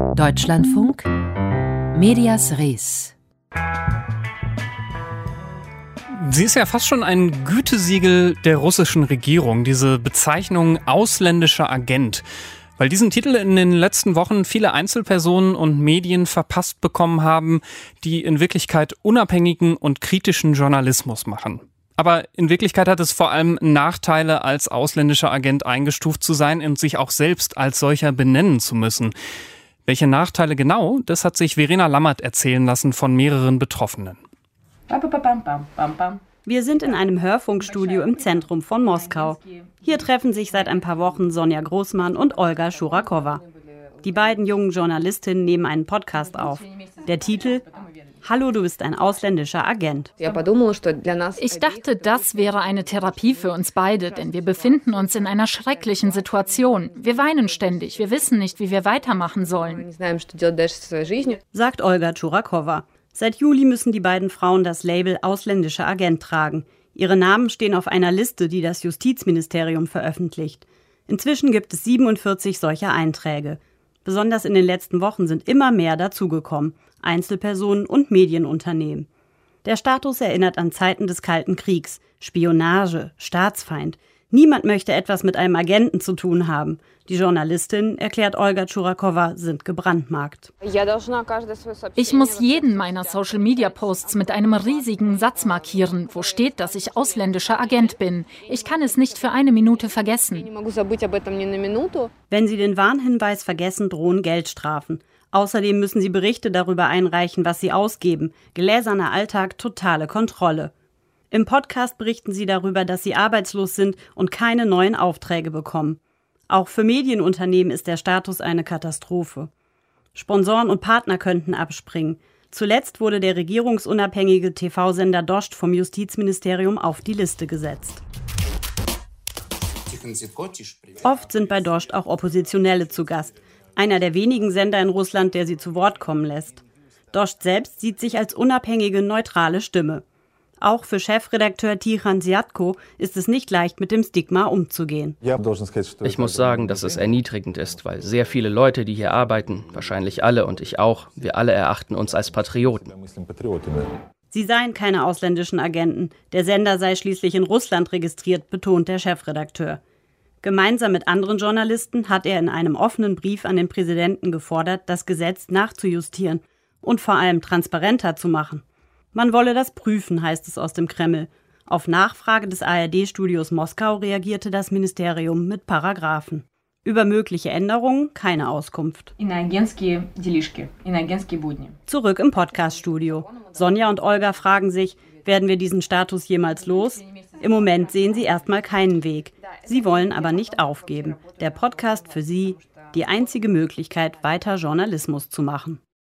Deutschlandfunk Medias Res. Sie ist ja fast schon ein Gütesiegel der russischen Regierung, diese Bezeichnung ausländischer Agent. Weil diesen Titel in den letzten Wochen viele Einzelpersonen und Medien verpasst bekommen haben, die in Wirklichkeit unabhängigen und kritischen Journalismus machen. Aber in Wirklichkeit hat es vor allem Nachteile, als ausländischer Agent eingestuft zu sein und sich auch selbst als solcher benennen zu müssen. Welche Nachteile genau, das hat sich Verena Lammert erzählen lassen von mehreren Betroffenen. Wir sind in einem Hörfunkstudio im Zentrum von Moskau. Hier treffen sich seit ein paar Wochen Sonja Großmann und Olga Schurakowa. Die beiden jungen Journalistinnen nehmen einen Podcast auf. Der Titel Hallo, du bist ein ausländischer Agent. Ich dachte, das wäre eine Therapie für uns beide, denn wir befinden uns in einer schrecklichen Situation. Wir weinen ständig, wir wissen nicht, wie wir weitermachen sollen. Sagt Olga Churakowa. Seit Juli müssen die beiden Frauen das Label ausländischer Agent tragen. Ihre Namen stehen auf einer Liste, die das Justizministerium veröffentlicht. Inzwischen gibt es 47 solcher Einträge. Besonders in den letzten Wochen sind immer mehr dazugekommen. Einzelpersonen und Medienunternehmen. Der Status erinnert an Zeiten des Kalten Kriegs, Spionage, Staatsfeind. Niemand möchte etwas mit einem Agenten zu tun haben. Die Journalistin, erklärt Olga Churakowa, sind gebrandmarkt. Ich muss jeden meiner Social-Media-Posts mit einem riesigen Satz markieren, wo steht, dass ich ausländischer Agent bin. Ich kann es nicht für eine Minute vergessen. Wenn Sie den Warnhinweis vergessen, drohen Geldstrafen. Außerdem müssen sie Berichte darüber einreichen, was sie ausgeben. Gläserner Alltag, totale Kontrolle. Im Podcast berichten sie darüber, dass sie arbeitslos sind und keine neuen Aufträge bekommen. Auch für Medienunternehmen ist der Status eine Katastrophe. Sponsoren und Partner könnten abspringen. Zuletzt wurde der regierungsunabhängige TV-Sender Dost vom Justizministerium auf die Liste gesetzt. Oft sind bei Dost auch Oppositionelle zu Gast einer der wenigen Sender in Russland, der sie zu Wort kommen lässt. Dost selbst sieht sich als unabhängige, neutrale Stimme. Auch für Chefredakteur Tichan Siatko ist es nicht leicht, mit dem Stigma umzugehen. Ich muss sagen, dass es erniedrigend ist, weil sehr viele Leute, die hier arbeiten, wahrscheinlich alle und ich auch, wir alle erachten uns als Patrioten. Sie seien keine ausländischen Agenten. Der Sender sei schließlich in Russland registriert, betont der Chefredakteur. Gemeinsam mit anderen Journalisten hat er in einem offenen Brief an den Präsidenten gefordert, das Gesetz nachzujustieren und vor allem transparenter zu machen. Man wolle das prüfen, heißt es aus dem Kreml. Auf Nachfrage des ARD-Studios Moskau reagierte das Ministerium mit Paragraphen. Über mögliche Änderungen keine Auskunft. Zurück im Podcaststudio. Sonja und Olga fragen sich, werden wir diesen Status jemals los? Im Moment sehen sie erstmal keinen Weg. Sie wollen aber nicht aufgeben. Der Podcast für sie die einzige Möglichkeit, weiter Journalismus zu machen.